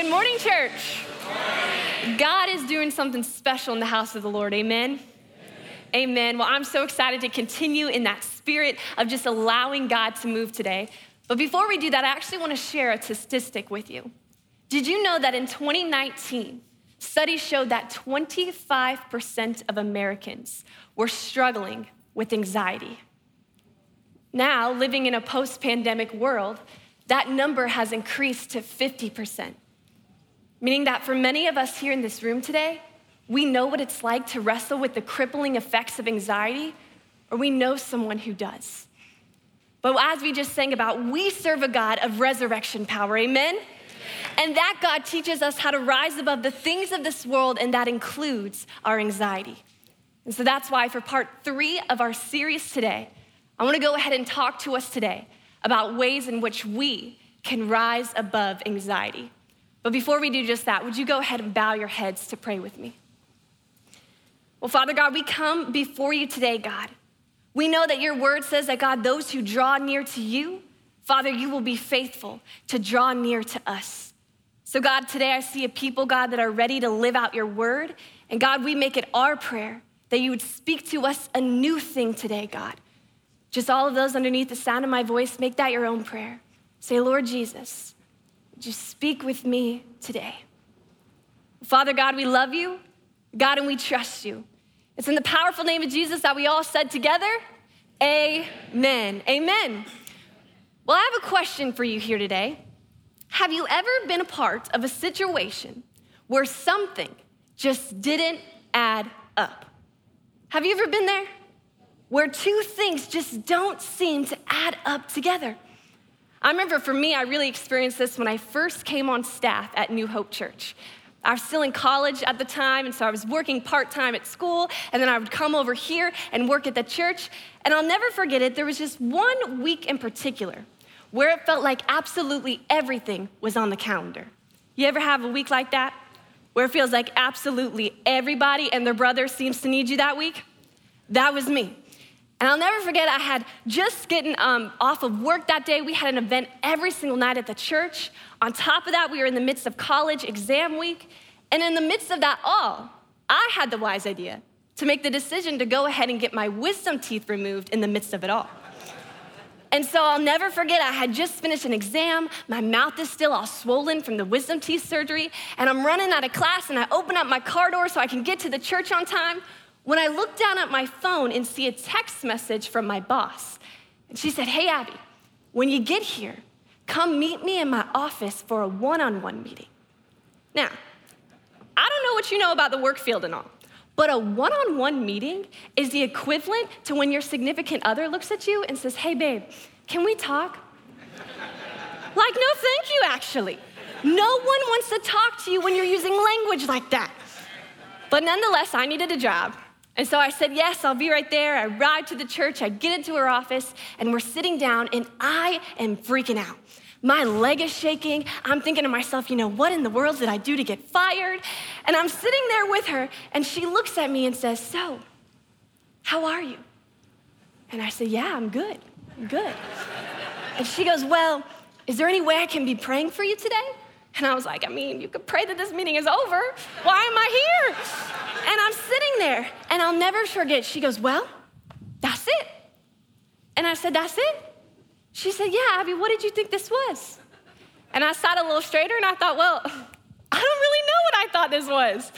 Good morning, church. God is doing something special in the house of the Lord. Amen. Amen. Well, I'm so excited to continue in that spirit of just allowing God to move today. But before we do that, I actually want to share a statistic with you. Did you know that in 2019, studies showed that 25% of Americans were struggling with anxiety? Now, living in a post pandemic world, that number has increased to 50%. Meaning that for many of us here in this room today, we know what it's like to wrestle with the crippling effects of anxiety, or we know someone who does. But as we just sang about, we serve a God of resurrection power, amen? And that God teaches us how to rise above the things of this world, and that includes our anxiety. And so that's why, for part three of our series today, I wanna go ahead and talk to us today about ways in which we can rise above anxiety. But before we do just that, would you go ahead and bow your heads to pray with me? Well, Father God, we come before you today, God. We know that your word says that, God, those who draw near to you, Father, you will be faithful to draw near to us. So, God, today I see a people, God, that are ready to live out your word. And God, we make it our prayer that you would speak to us a new thing today, God. Just all of those underneath the sound of my voice, make that your own prayer. Say, Lord Jesus, would you speak with me today? Father God, we love you, God, and we trust you. It's in the powerful name of Jesus that we all said together, Amen. Amen. Well, I have a question for you here today. Have you ever been a part of a situation where something just didn't add up? Have you ever been there? where two things just don't seem to add up together. I remember for me, I really experienced this when I first came on staff at New Hope Church. I was still in college at the time, and so I was working part time at school, and then I would come over here and work at the church. And I'll never forget it, there was just one week in particular where it felt like absolutely everything was on the calendar. You ever have a week like that? Where it feels like absolutely everybody and their brother seems to need you that week? That was me. And I'll never forget, I had just getting um, off of work that day. We had an event every single night at the church. On top of that, we were in the midst of college exam week. And in the midst of that all, I had the wise idea to make the decision to go ahead and get my wisdom teeth removed in the midst of it all. And so I'll never forget, I had just finished an exam. My mouth is still all swollen from the wisdom teeth surgery. And I'm running out of class, and I open up my car door so I can get to the church on time when I look down at my phone and see a text message from my boss. And she said, Hey, Abby, when you get here, come meet me in my office for a one on one meeting. Now, I don't know what you know about the work field and all, but a one on one meeting is the equivalent to when your significant other looks at you and says, Hey, babe, can we talk? like, no, thank you, actually. No one wants to talk to you when you're using language like that. But nonetheless, I needed a job. And so I said, Yes, I'll be right there. I ride to the church, I get into her office, and we're sitting down, and I am freaking out. My leg is shaking. I'm thinking to myself, you know, what in the world did I do to get fired? And I'm sitting there with her, and she looks at me and says, So, how are you? And I said, Yeah, I'm good. I'm good. and she goes, Well, is there any way I can be praying for you today? And I was like, I mean, you could pray that this meeting is over. Why am I here? And I'm sitting there, and I'll never forget. She goes, Well, that's it. And I said, That's it? She said, Yeah, Abby, what did you think this was? And I sat a little straighter and I thought, Well, I don't really know what I thought this was.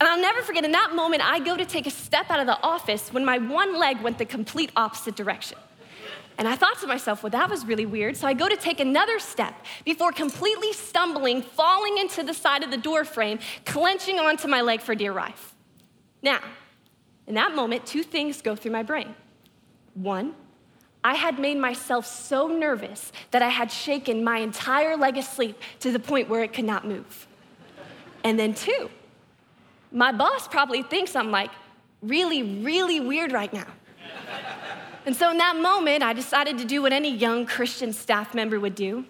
And I'll never forget, in that moment, I go to take a step out of the office when my one leg went the complete opposite direction. And I thought to myself, well, that was really weird. So I go to take another step before completely stumbling, falling into the side of the door frame, clenching onto my leg for dear life. Now, in that moment, two things go through my brain. One, I had made myself so nervous that I had shaken my entire leg asleep to the point where it could not move. And then two, my boss probably thinks I'm like really, really weird right now. And so in that moment, I decided to do what any young Christian staff member would do.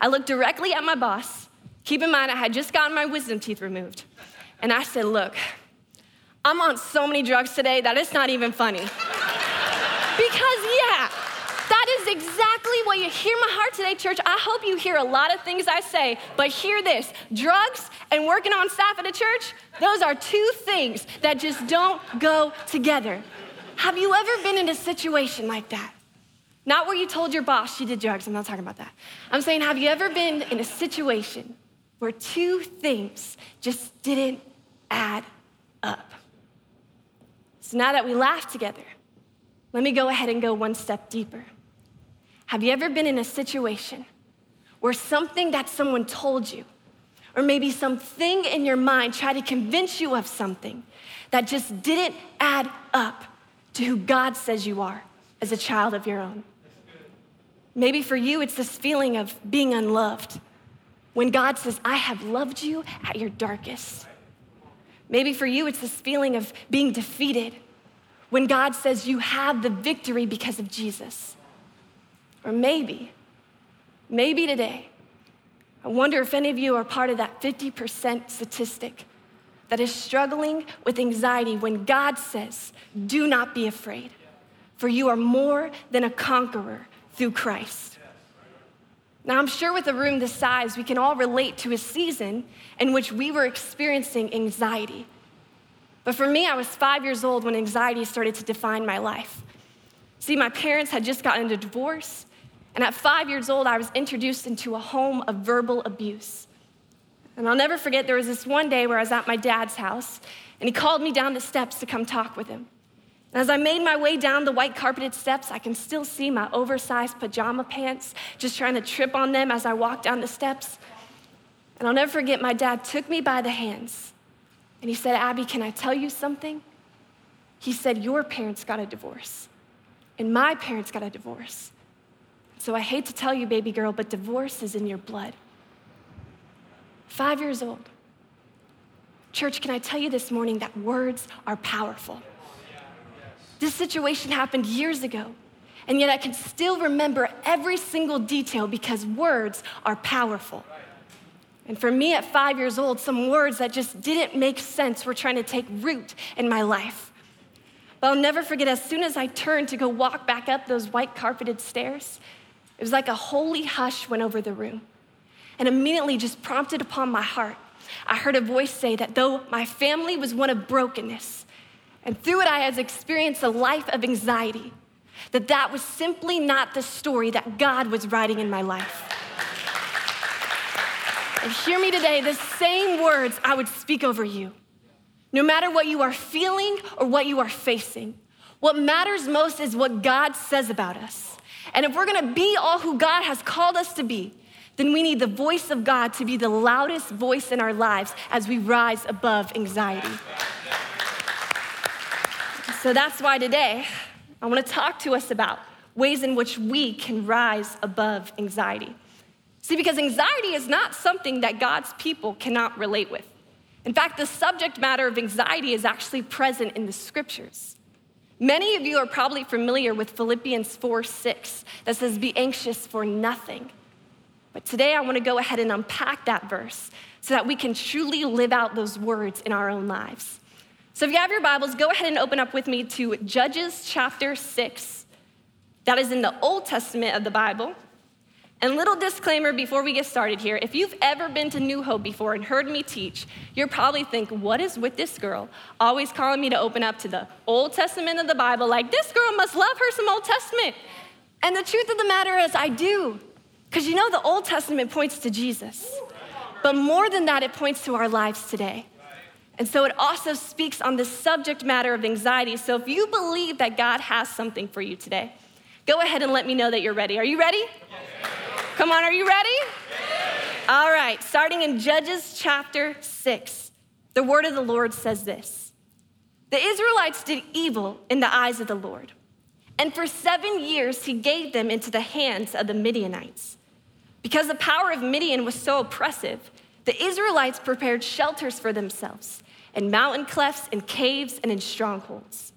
I looked directly at my boss. Keep in mind, I had just gotten my wisdom teeth removed. And I said, Look, I'm on so many drugs today that it's not even funny. because, yeah, that is exactly what you hear my heart today, church. I hope you hear a lot of things I say, but hear this drugs and working on staff at a church, those are two things that just don't go together. Have you ever been in a situation like that? Not where you told your boss she did drugs, I'm not talking about that. I'm saying, have you ever been in a situation where two things just didn't add up? So now that we laugh together, let me go ahead and go one step deeper. Have you ever been in a situation where something that someone told you, or maybe something in your mind tried to convince you of something that just didn't add up to who God says you are as a child of your own? Maybe for you, it's this feeling of being unloved. When God says, I have loved you at your darkest. Maybe for you, it's this feeling of being defeated. When God says, You have the victory because of Jesus. Or maybe, maybe today, I wonder if any of you are part of that 50% statistic that is struggling with anxiety when God says, Do not be afraid, for you are more than a conqueror through Christ. Now, I'm sure with a room this size, we can all relate to a season in which we were experiencing anxiety. But for me, I was five years old when anxiety started to define my life. See, my parents had just gotten a divorce, and at five years old, I was introduced into a home of verbal abuse. And I'll never forget, there was this one day where I was at my dad's house, and he called me down the steps to come talk with him. And as I made my way down the white carpeted steps, I can still see my oversized pajama pants, just trying to trip on them as I walked down the steps. And I'll never forget, my dad took me by the hands and he said, Abby, can I tell you something? He said, Your parents got a divorce, and my parents got a divorce. So I hate to tell you, baby girl, but divorce is in your blood. Five years old. Church, can I tell you this morning that words are powerful? This situation happened years ago, and yet I can still remember every single detail because words are powerful. And for me at five years old, some words that just didn't make sense were trying to take root in my life. But I'll never forget, as soon as I turned to go walk back up those white carpeted stairs, it was like a holy hush went over the room. And immediately, just prompted upon my heart, I heard a voice say that though my family was one of brokenness, and through it I had experienced a life of anxiety, that that was simply not the story that God was writing in my life. And hear me today, the same words I would speak over you. No matter what you are feeling or what you are facing, what matters most is what God says about us. And if we're gonna be all who God has called us to be, then we need the voice of God to be the loudest voice in our lives as we rise above anxiety. So that's why today I want to talk to us about ways in which we can rise above anxiety. See, because anxiety is not something that God's people cannot relate with. In fact, the subject matter of anxiety is actually present in the scriptures. Many of you are probably familiar with Philippians 4 6 that says, Be anxious for nothing. But today I want to go ahead and unpack that verse so that we can truly live out those words in our own lives. So if you have your Bibles, go ahead and open up with me to Judges chapter 6. That is in the Old Testament of the Bible. And little disclaimer before we get started here if you've ever been to New Hope before and heard me teach, you're probably thinking, what is with this girl always calling me to open up to the Old Testament of the Bible? Like, this girl must love her some Old Testament. And the truth of the matter is, I do. Because you know, the Old Testament points to Jesus. But more than that, it points to our lives today. And so it also speaks on the subject matter of anxiety. So if you believe that God has something for you today, go ahead and let me know that you're ready. Are you ready? Come on, are you ready? All right, starting in Judges chapter 6, the word of the Lord says this The Israelites did evil in the eyes of the Lord, and for seven years he gave them into the hands of the Midianites. Because the power of Midian was so oppressive, the Israelites prepared shelters for themselves in mountain clefts, in caves, and in strongholds.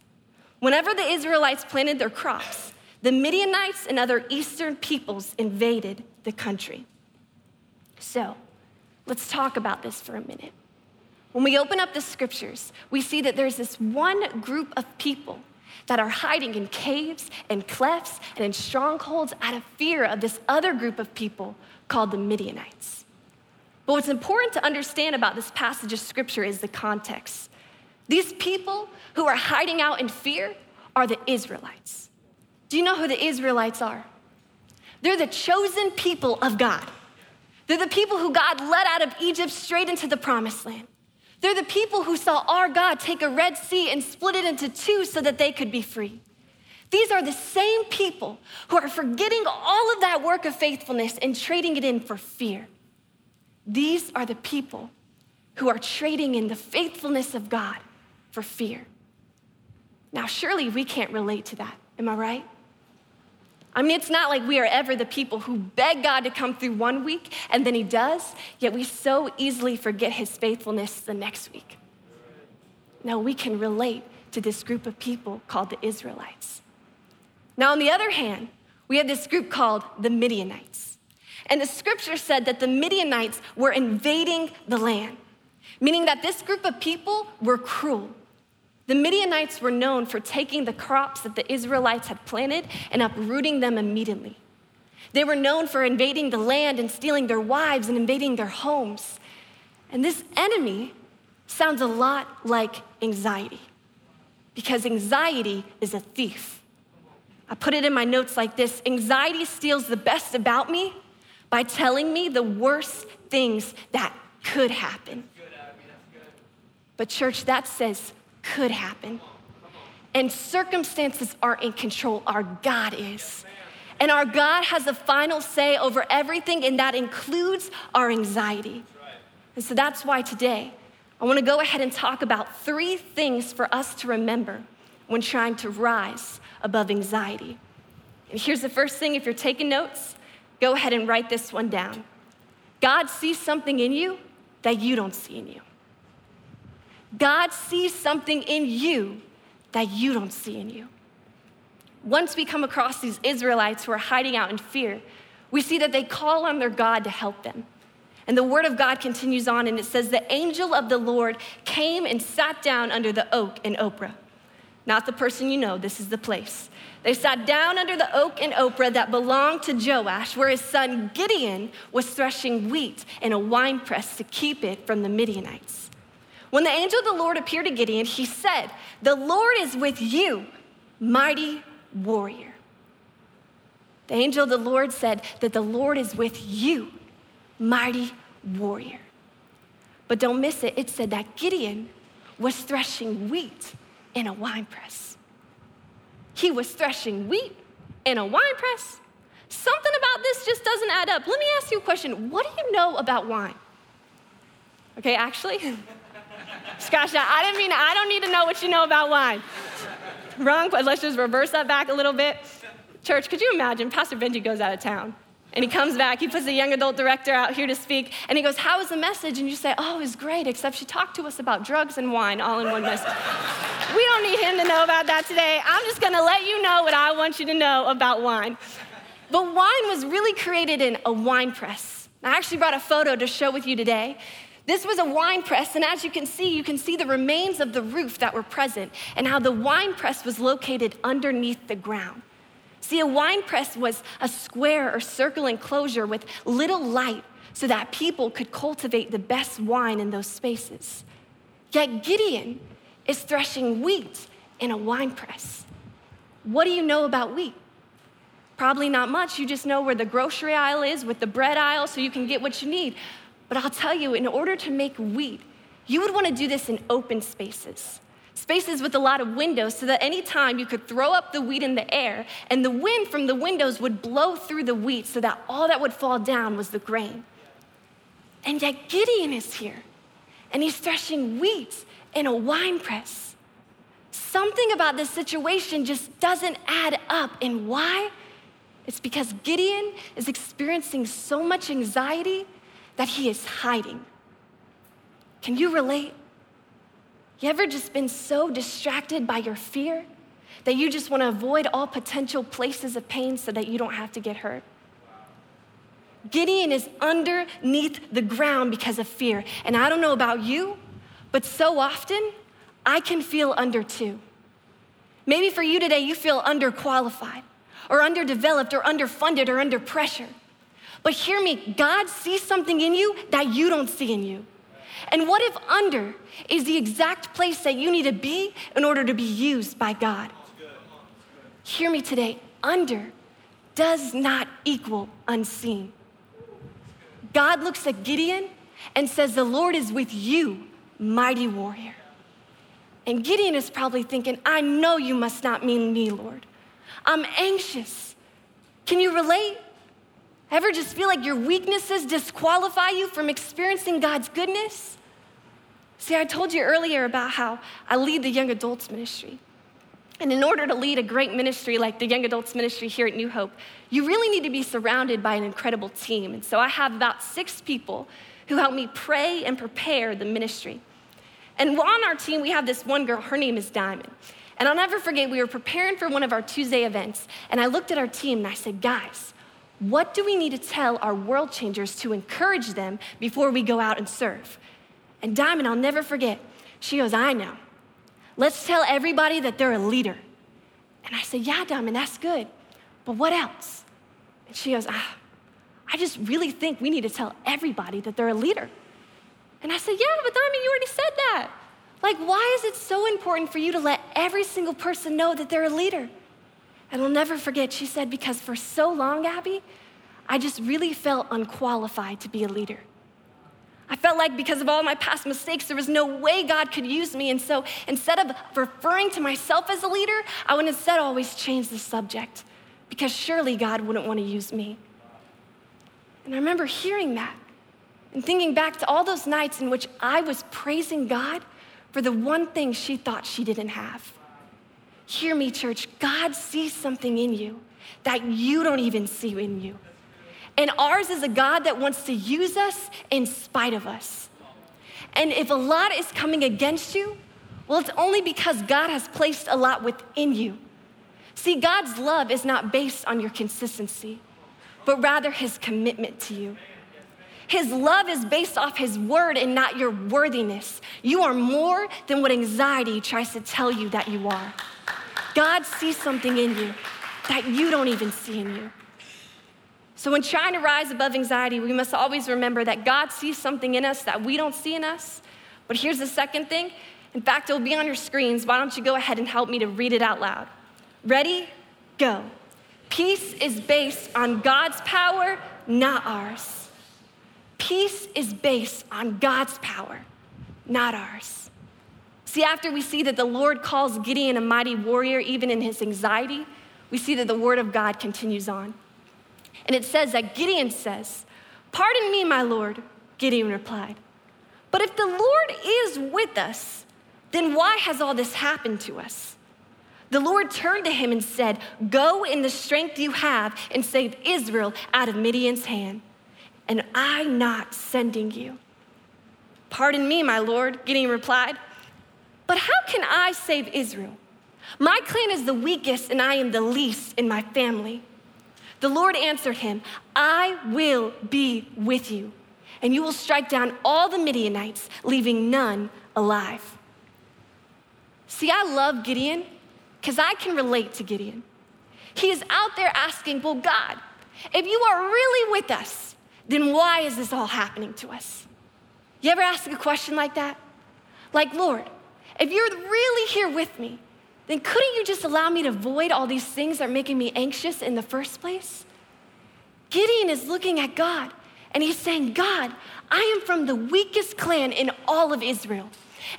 Whenever the Israelites planted their crops, the Midianites and other eastern peoples invaded the country. So, let's talk about this for a minute. When we open up the scriptures, we see that there's this one group of people that are hiding in caves and clefts and in strongholds out of fear of this other group of people called the Midianites. But what's important to understand about this passage of scripture is the context. These people who are hiding out in fear are the Israelites. Do you know who the Israelites are? They're the chosen people of God. They're the people who God led out of Egypt straight into the promised land. They're the people who saw our God take a Red Sea and split it into two so that they could be free. These are the same people who are forgetting all of that work of faithfulness and trading it in for fear. These are the people who are trading in the faithfulness of God for fear. Now, surely we can't relate to that. Am I right? I mean, it's not like we are ever the people who beg God to come through one week and then He does, yet we so easily forget His faithfulness the next week. Now, we can relate to this group of people called the Israelites. Now, on the other hand, we have this group called the Midianites. And the scripture said that the Midianites were invading the land, meaning that this group of people were cruel. The Midianites were known for taking the crops that the Israelites had planted and uprooting them immediately. They were known for invading the land and stealing their wives and invading their homes. And this enemy sounds a lot like anxiety, because anxiety is a thief. I put it in my notes like this Anxiety steals the best about me by telling me the worst things that could happen. But, church, that says could happen. And circumstances aren't in control, our God is. And our God has the final say over everything, and that includes our anxiety. And so that's why today I want to go ahead and talk about three things for us to remember when trying to rise above anxiety. And here's the first thing if you're taking notes, go ahead and write this one down. God sees something in you that you don't see in you. God sees something in you that you don't see in you. Once we come across these Israelites who are hiding out in fear, we see that they call on their God to help them. And the word of God continues on, and it says, The angel of the Lord came and sat down under the oak in Ophrah. Not the person you know, this is the place. They sat down under the oak in Ophrah that belonged to Joash, where his son Gideon was threshing wheat in a winepress to keep it from the Midianites. When the angel of the Lord appeared to Gideon, he said, The Lord is with you, mighty warrior. The angel of the Lord said that the Lord is with you, mighty warrior. But don't miss it, it said that Gideon was threshing wheat in a winepress. He was threshing wheat in a winepress. Something about this just doesn't add up. Let me ask you a question. What do you know about wine? Okay, actually, Scratch that. I didn't mean, I don't need to know what you know about wine. Wrong, let's just reverse that back a little bit. Church, could you imagine? Pastor Benji goes out of town and he comes back. He puts the young adult director out here to speak and he goes, How was the message? And you say, Oh, it was great, except she talked to us about drugs and wine all in one message. we don't need him to know about that today. I'm just gonna let you know what I want you to know about wine. But wine was really created in a wine press. I actually brought a photo to show with you today. This was a wine press, and as you can see, you can see the remains of the roof that were present and how the wine press was located underneath the ground. See, a wine press was a square or circle enclosure with little light so that people could cultivate the best wine in those spaces. Yet Gideon is threshing wheat in a wine press. What do you know about wheat? Probably not much. You just know where the grocery aisle is with the bread aisle so you can get what you need. But I'll tell you, in order to make wheat, you would want to do this in open spaces. Spaces with a lot of windows so that anytime you could throw up the wheat in the air and the wind from the windows would blow through the wheat so that all that would fall down was the grain. And yet Gideon is here and he's threshing wheat in a wine press. Something about this situation just doesn't add up. And why? It's because Gideon is experiencing so much anxiety that he is hiding. Can you relate? You ever just been so distracted by your fear that you just want to avoid all potential places of pain so that you don't have to get hurt? Gideon is underneath the ground because of fear. And I don't know about you, but so often I can feel under too. Maybe for you today, you feel underqualified or underdeveloped or underfunded or under pressure. But hear me, God sees something in you that you don't see in you. And what if under is the exact place that you need to be in order to be used by God? Hear me today, under does not equal unseen. God looks at Gideon and says, The Lord is with you, mighty warrior. And Gideon is probably thinking, I know you must not mean me, Lord. I'm anxious. Can you relate? Ever just feel like your weaknesses disqualify you from experiencing God's goodness? See, I told you earlier about how I lead the young adults ministry. And in order to lead a great ministry like the young adults ministry here at New Hope, you really need to be surrounded by an incredible team. And so I have about six people who help me pray and prepare the ministry. And on our team, we have this one girl, her name is Diamond. And I'll never forget, we were preparing for one of our Tuesday events, and I looked at our team and I said, guys, what do we need to tell our world changers to encourage them before we go out and serve? And Diamond, I'll never forget, she goes, I know. Let's tell everybody that they're a leader. And I said, Yeah, Diamond, that's good. But what else? And she goes, ah, I just really think we need to tell everybody that they're a leader. And I said, Yeah, but Diamond, you already said that. Like, why is it so important for you to let every single person know that they're a leader? And I'll never forget, she said, because for so long, Abby, I just really felt unqualified to be a leader. I felt like because of all my past mistakes, there was no way God could use me. And so instead of referring to myself as a leader, I would instead always change the subject because surely God wouldn't want to use me. And I remember hearing that and thinking back to all those nights in which I was praising God for the one thing she thought she didn't have. Hear me, church. God sees something in you that you don't even see in you. And ours is a God that wants to use us in spite of us. And if a lot is coming against you, well, it's only because God has placed a lot within you. See, God's love is not based on your consistency, but rather his commitment to you. His love is based off his word and not your worthiness. You are more than what anxiety tries to tell you that you are. God sees something in you that you don't even see in you. So, when trying to rise above anxiety, we must always remember that God sees something in us that we don't see in us. But here's the second thing. In fact, it'll be on your screens. Why don't you go ahead and help me to read it out loud? Ready? Go. Peace is based on God's power, not ours. Peace is based on God's power, not ours. See, after we see that the Lord calls Gideon a mighty warrior, even in his anxiety, we see that the word of God continues on. And it says that Gideon says, Pardon me, my Lord, Gideon replied. But if the Lord is with us, then why has all this happened to us? The Lord turned to him and said, Go in the strength you have and save Israel out of Midian's hand and I'm not sending you. Pardon me, my Lord, Gideon replied, but how can I save Israel? My clan is the weakest, and I am the least in my family. The Lord answered him, I will be with you, and you will strike down all the Midianites, leaving none alive. See, I love Gideon because I can relate to Gideon. He is out there asking, Well, God, if you are really with us, then why is this all happening to us? You ever ask a question like that? Like, Lord, if you're really here with me, then couldn't you just allow me to avoid all these things that are making me anxious in the first place? Gideon is looking at God and he's saying, God, I am from the weakest clan in all of Israel.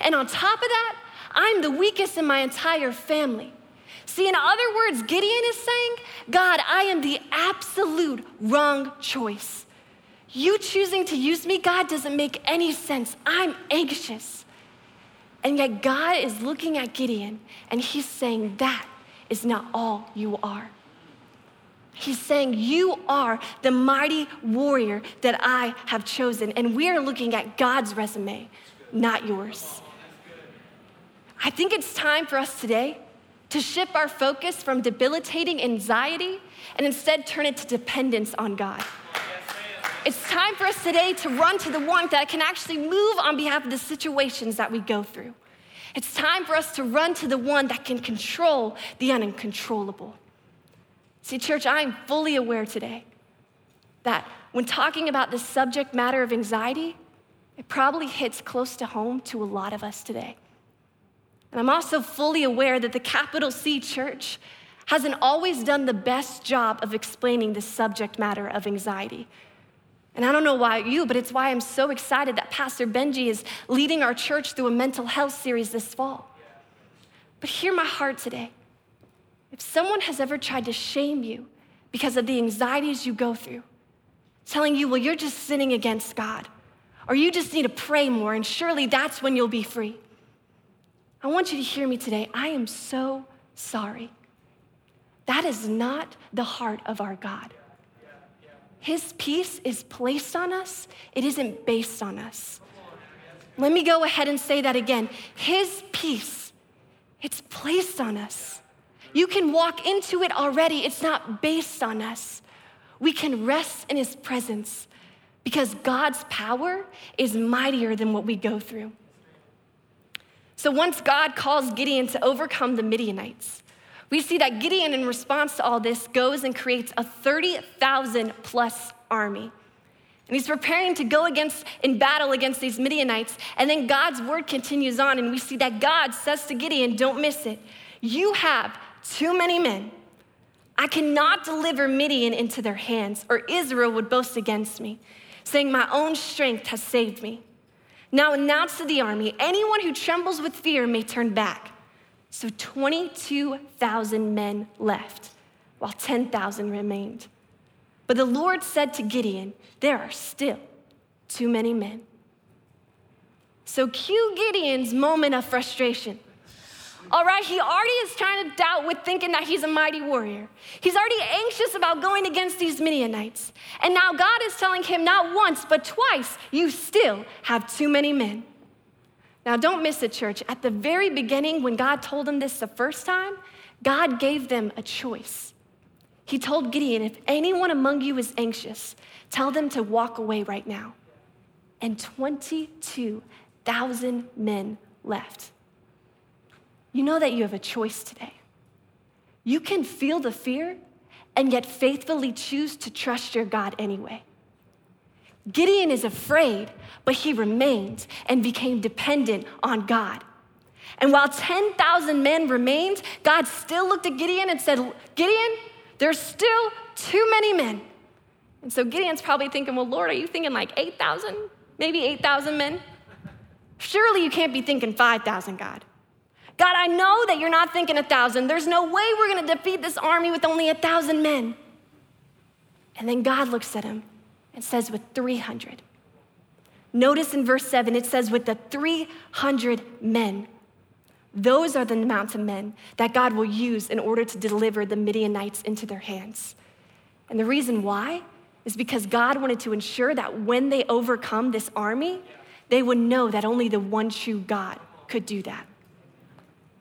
And on top of that, I'm the weakest in my entire family. See, in other words, Gideon is saying, God, I am the absolute wrong choice. You choosing to use me, God, doesn't make any sense. I'm anxious. And yet, God is looking at Gideon and he's saying, That is not all you are. He's saying, You are the mighty warrior that I have chosen. And we are looking at God's resume, not yours. I think it's time for us today to shift our focus from debilitating anxiety and instead turn it to dependence on God. It's time for us today to run to the one that can actually move on behalf of the situations that we go through. It's time for us to run to the one that can control the uncontrollable. See, church, I am fully aware today that when talking about the subject matter of anxiety, it probably hits close to home to a lot of us today. And I'm also fully aware that the capital C church hasn't always done the best job of explaining the subject matter of anxiety. And I don't know why you, but it's why I'm so excited that Pastor Benji is leading our church through a mental health series this fall. But hear my heart today. If someone has ever tried to shame you because of the anxieties you go through, telling you, well, you're just sinning against God, or you just need to pray more, and surely that's when you'll be free. I want you to hear me today. I am so sorry. That is not the heart of our God. His peace is placed on us, it isn't based on us. Let me go ahead and say that again. His peace, it's placed on us. You can walk into it already, it's not based on us. We can rest in His presence because God's power is mightier than what we go through. So once God calls Gideon to overcome the Midianites, we see that Gideon, in response to all this, goes and creates a 30,000 plus army. And he's preparing to go against in battle against these Midianites. And then God's word continues on, and we see that God says to Gideon, Don't miss it. You have too many men. I cannot deliver Midian into their hands, or Israel would boast against me, saying, My own strength has saved me. Now announce to the army anyone who trembles with fear may turn back. So 22,000 men left, while 10,000 remained. But the Lord said to Gideon, There are still too many men. So cue Gideon's moment of frustration. All right, he already is trying to doubt with thinking that he's a mighty warrior. He's already anxious about going against these Midianites. And now God is telling him not once, but twice, you still have too many men. Now, don't miss it, church. At the very beginning, when God told them this the first time, God gave them a choice. He told Gideon, if anyone among you is anxious, tell them to walk away right now. And 22,000 men left. You know that you have a choice today. You can feel the fear and yet faithfully choose to trust your God anyway. Gideon is afraid, but he remained and became dependent on God. And while 10,000 men remained, God still looked at Gideon and said, Gideon, there's still too many men. And so Gideon's probably thinking, well, Lord, are you thinking like 8,000? Maybe 8,000 men? Surely you can't be thinking 5,000, God. God, I know that you're not thinking a thousand. There's no way we're going to defeat this army with only a thousand men. And then God looks at him and says, with 300. Notice in verse 7, it says, with the 300 men. Those are the amount of men that God will use in order to deliver the Midianites into their hands. And the reason why is because God wanted to ensure that when they overcome this army, they would know that only the one true God could do that.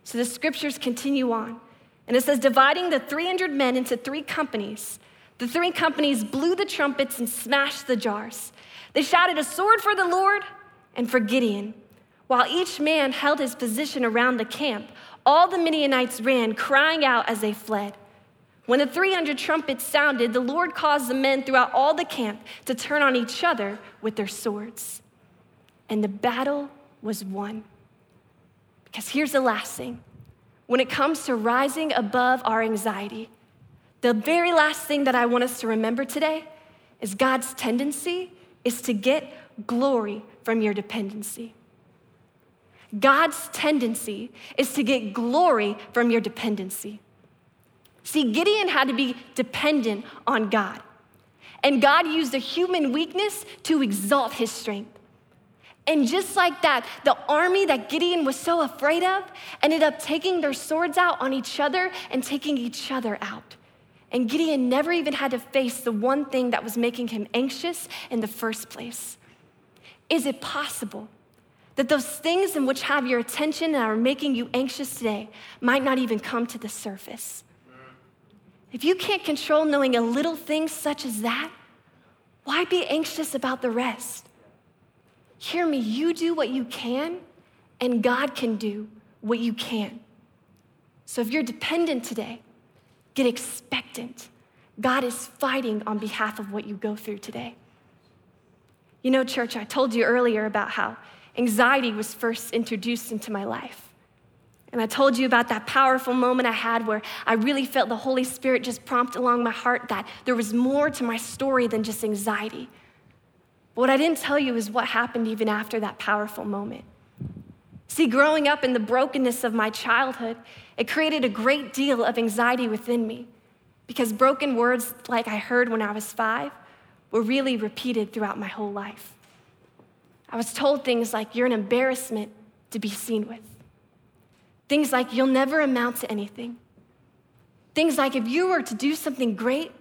So the scriptures continue on. And it says, dividing the 300 men into three companies, the three companies blew the trumpets and smashed the jars. They shouted, A sword for the Lord and for Gideon. While each man held his position around the camp, all the Midianites ran, crying out as they fled. When the 300 trumpets sounded, the Lord caused the men throughout all the camp to turn on each other with their swords. And the battle was won. Because here's the last thing when it comes to rising above our anxiety, the very last thing that I want us to remember today is God's tendency is to get glory from your dependency. God's tendency is to get glory from your dependency. See, Gideon had to be dependent on God. And God used a human weakness to exalt his strength. And just like that, the army that Gideon was so afraid of ended up taking their swords out on each other and taking each other out. And Gideon never even had to face the one thing that was making him anxious in the first place. Is it possible that those things in which have your attention and are making you anxious today might not even come to the surface? If you can't control knowing a little thing such as that, why be anxious about the rest? Hear me, you do what you can, and God can do what you can. So if you're dependent today, get expectant. God is fighting on behalf of what you go through today. You know, church, I told you earlier about how anxiety was first introduced into my life. And I told you about that powerful moment I had where I really felt the Holy Spirit just prompt along my heart that there was more to my story than just anxiety. But what I didn't tell you is what happened even after that powerful moment. See, growing up in the brokenness of my childhood, it created a great deal of anxiety within me because broken words like I heard when I was five were really repeated throughout my whole life. I was told things like, You're an embarrassment to be seen with. Things like, You'll never amount to anything. Things like, If you were to do something great,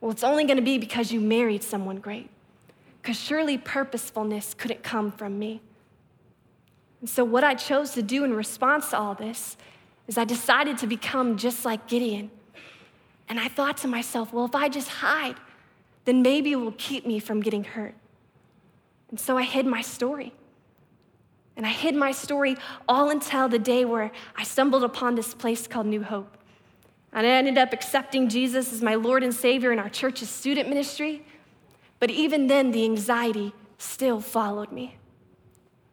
well, it's only going to be because you married someone great. Because surely purposefulness couldn't come from me. And so, what I chose to do in response to all this is I decided to become just like Gideon and I thought to myself, well, if I just hide, then maybe it will keep me from getting hurt. And so I hid my story. And I hid my story all until the day where I stumbled upon this place called New Hope. And I ended up accepting Jesus as my Lord and Savior in our church's student ministry. But even then, the anxiety still followed me.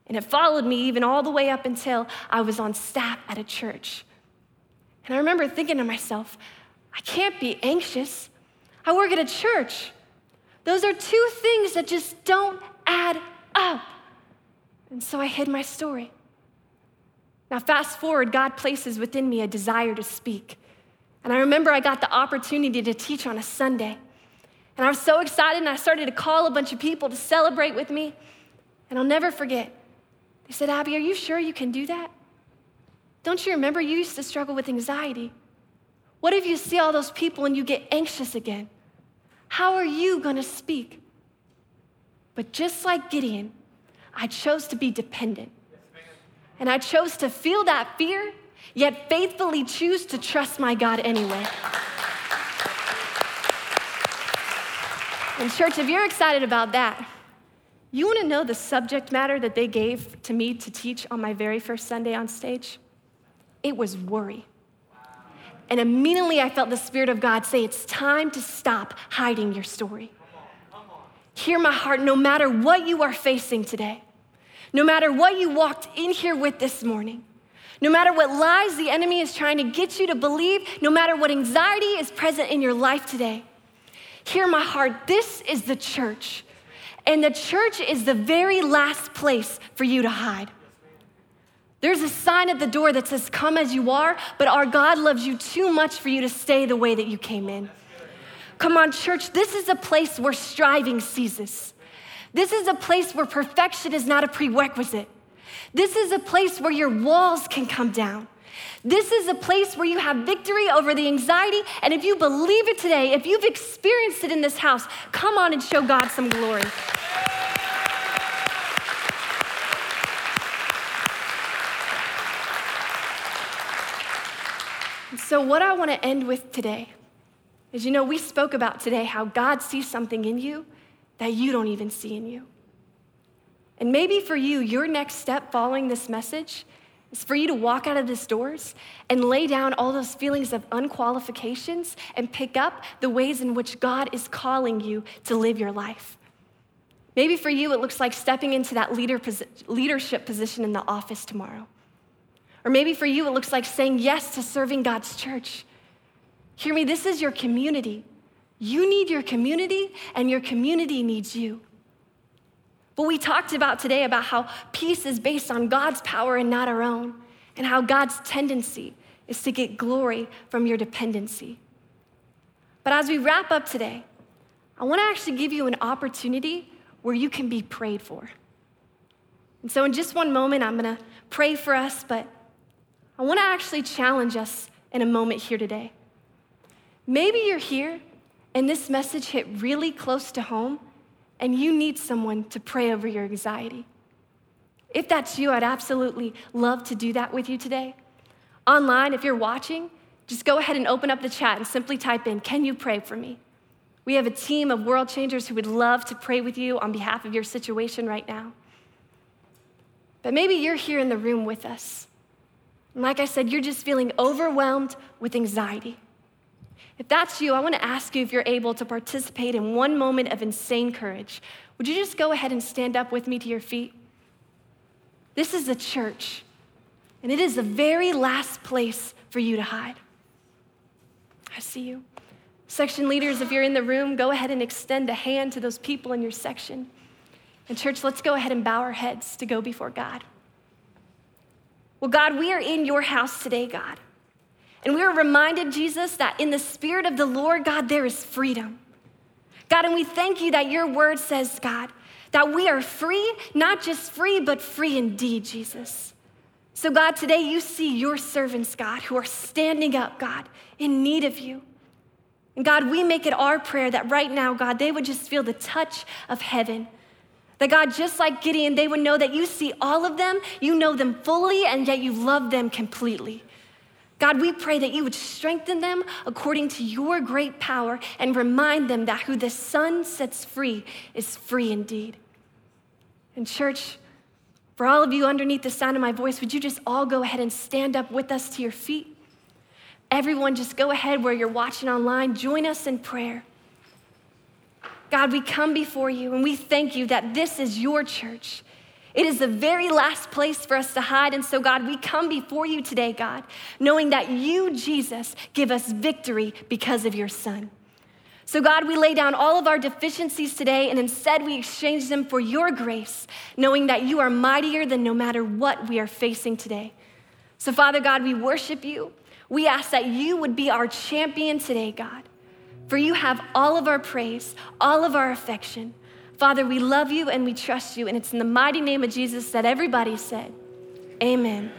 And it followed me even all the way up until I was on staff at a church. And I remember thinking to myself, I can't be anxious. I work at a church. Those are two things that just don't add up. And so I hid my story. Now, fast forward, God places within me a desire to speak. And I remember I got the opportunity to teach on a Sunday. And I was so excited, and I started to call a bunch of people to celebrate with me. And I'll never forget. They said, Abby, are you sure you can do that? Don't you remember you used to struggle with anxiety? What if you see all those people and you get anxious again? How are you going to speak? But just like Gideon, I chose to be dependent. And I chose to feel that fear, yet faithfully choose to trust my God anyway. And, church, if you're excited about that, you want to know the subject matter that they gave to me to teach on my very first Sunday on stage? It was worry. And immediately I felt the Spirit of God say, It's time to stop hiding your story. Hear my heart, no matter what you are facing today, no matter what you walked in here with this morning, no matter what lies the enemy is trying to get you to believe, no matter what anxiety is present in your life today, hear my heart. This is the church. And the church is the very last place for you to hide. There's a sign at the door that says, Come as you are, but our God loves you too much for you to stay the way that you came in. Come on, church, this is a place where striving ceases. This is a place where perfection is not a prerequisite. This is a place where your walls can come down. This is a place where you have victory over the anxiety. And if you believe it today, if you've experienced it in this house, come on and show God some glory. So, what I want to end with today is you know, we spoke about today how God sees something in you that you don't even see in you. And maybe for you, your next step following this message is for you to walk out of these doors and lay down all those feelings of unqualifications and pick up the ways in which God is calling you to live your life. Maybe for you, it looks like stepping into that leader leadership position in the office tomorrow. Or maybe for you, it looks like saying yes to serving God's church. Hear me, this is your community. You need your community, and your community needs you. But we talked about today about how peace is based on God's power and not our own, and how God's tendency is to get glory from your dependency. But as we wrap up today, I want to actually give you an opportunity where you can be prayed for. And so, in just one moment, I'm going to pray for us, but I want to actually challenge us in a moment here today. Maybe you're here and this message hit really close to home and you need someone to pray over your anxiety. If that's you, I'd absolutely love to do that with you today. Online, if you're watching, just go ahead and open up the chat and simply type in, Can you pray for me? We have a team of world changers who would love to pray with you on behalf of your situation right now. But maybe you're here in the room with us And like I said, you're just feeling overwhelmed with anxiety. If that's you, I want to ask you if you're able to participate in one moment of insane courage. Would you just go ahead and stand up with me to your feet? This is a church, and it is the very last place for you to hide. I see you. Section leaders, if you're in the room, go ahead and extend a hand to those people in your section. And, church, let's go ahead and bow our heads to go before God. Well, God, we are in your house today, God. And we are reminded, Jesus, that in the Spirit of the Lord, God, there is freedom. God, and we thank you that your word says, God, that we are free, not just free, but free indeed, Jesus. So, God, today you see your servants, God, who are standing up, God, in need of you. And God, we make it our prayer that right now, God, they would just feel the touch of heaven. That God, just like Gideon, they would know that you see all of them, you know them fully, and yet you love them completely. God, we pray that you would strengthen them according to your great power and remind them that who the Son sets free is free indeed. And, church, for all of you underneath the sound of my voice, would you just all go ahead and stand up with us to your feet? Everyone, just go ahead where you're watching online. Join us in prayer. God, we come before you and we thank you that this is your church. It is the very last place for us to hide. And so, God, we come before you today, God, knowing that you, Jesus, give us victory because of your Son. So, God, we lay down all of our deficiencies today and instead we exchange them for your grace, knowing that you are mightier than no matter what we are facing today. So, Father God, we worship you. We ask that you would be our champion today, God, for you have all of our praise, all of our affection. Father, we love you and we trust you, and it's in the mighty name of Jesus that everybody said, Amen.